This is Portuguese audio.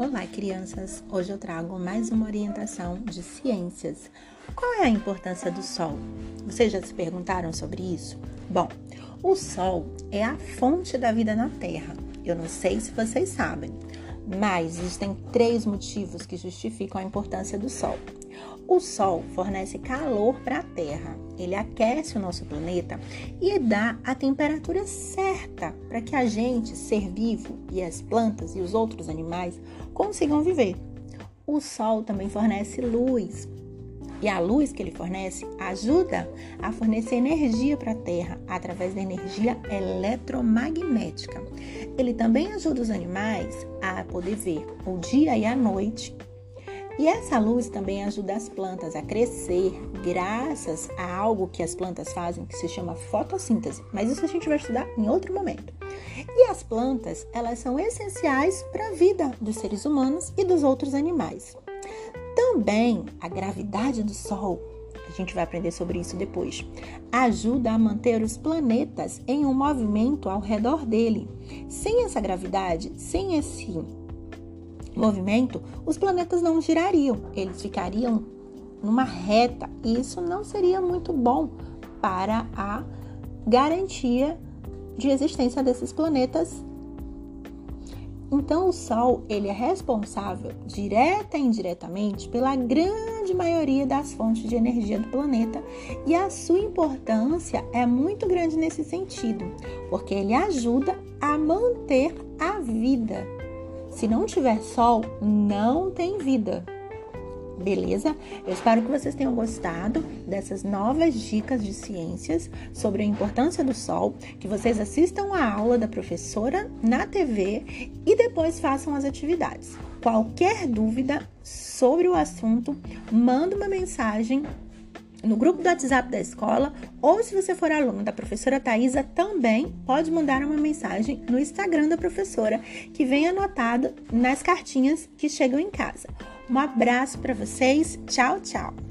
Olá, crianças! Hoje eu trago mais uma orientação de ciências. Qual é a importância do Sol? Vocês já se perguntaram sobre isso? Bom, o Sol é a fonte da vida na Terra. Eu não sei se vocês sabem, mas existem três motivos que justificam a importância do Sol. O Sol fornece calor para a Terra, ele aquece o nosso planeta e dá a temperatura certa para que a gente, ser vivo, e as plantas e os outros animais consigam viver. O Sol também fornece luz. E a luz que ele fornece ajuda a fornecer energia para a Terra através da energia eletromagnética. Ele também ajuda os animais a poder ver o dia e a noite e essa luz também ajuda as plantas a crescer, graças a algo que as plantas fazem que se chama fotossíntese. Mas isso a gente vai estudar em outro momento. E as plantas, elas são essenciais para a vida dos seres humanos e dos outros animais. Também a gravidade do Sol, a gente vai aprender sobre isso depois, ajuda a manter os planetas em um movimento ao redor dele. Sem essa gravidade, sem esse movimento, os planetas não girariam, eles ficariam numa reta. E isso não seria muito bom para a garantia de existência desses planetas. Então o Sol, ele é responsável direta e indiretamente pela grande maioria das fontes de energia do planeta. E a sua importância é muito grande nesse sentido, porque ele ajuda a manter a vida se não tiver sol, não tem vida. Beleza? Eu espero que vocês tenham gostado dessas novas dicas de ciências sobre a importância do sol, que vocês assistam a aula da professora na TV e depois façam as atividades. Qualquer dúvida sobre o assunto, manda uma mensagem no grupo do WhatsApp da escola ou se você for aluno da professora Thaisa, também pode mandar uma mensagem no Instagram da professora que vem anotado nas cartinhas que chegam em casa. Um abraço para vocês, tchau, tchau!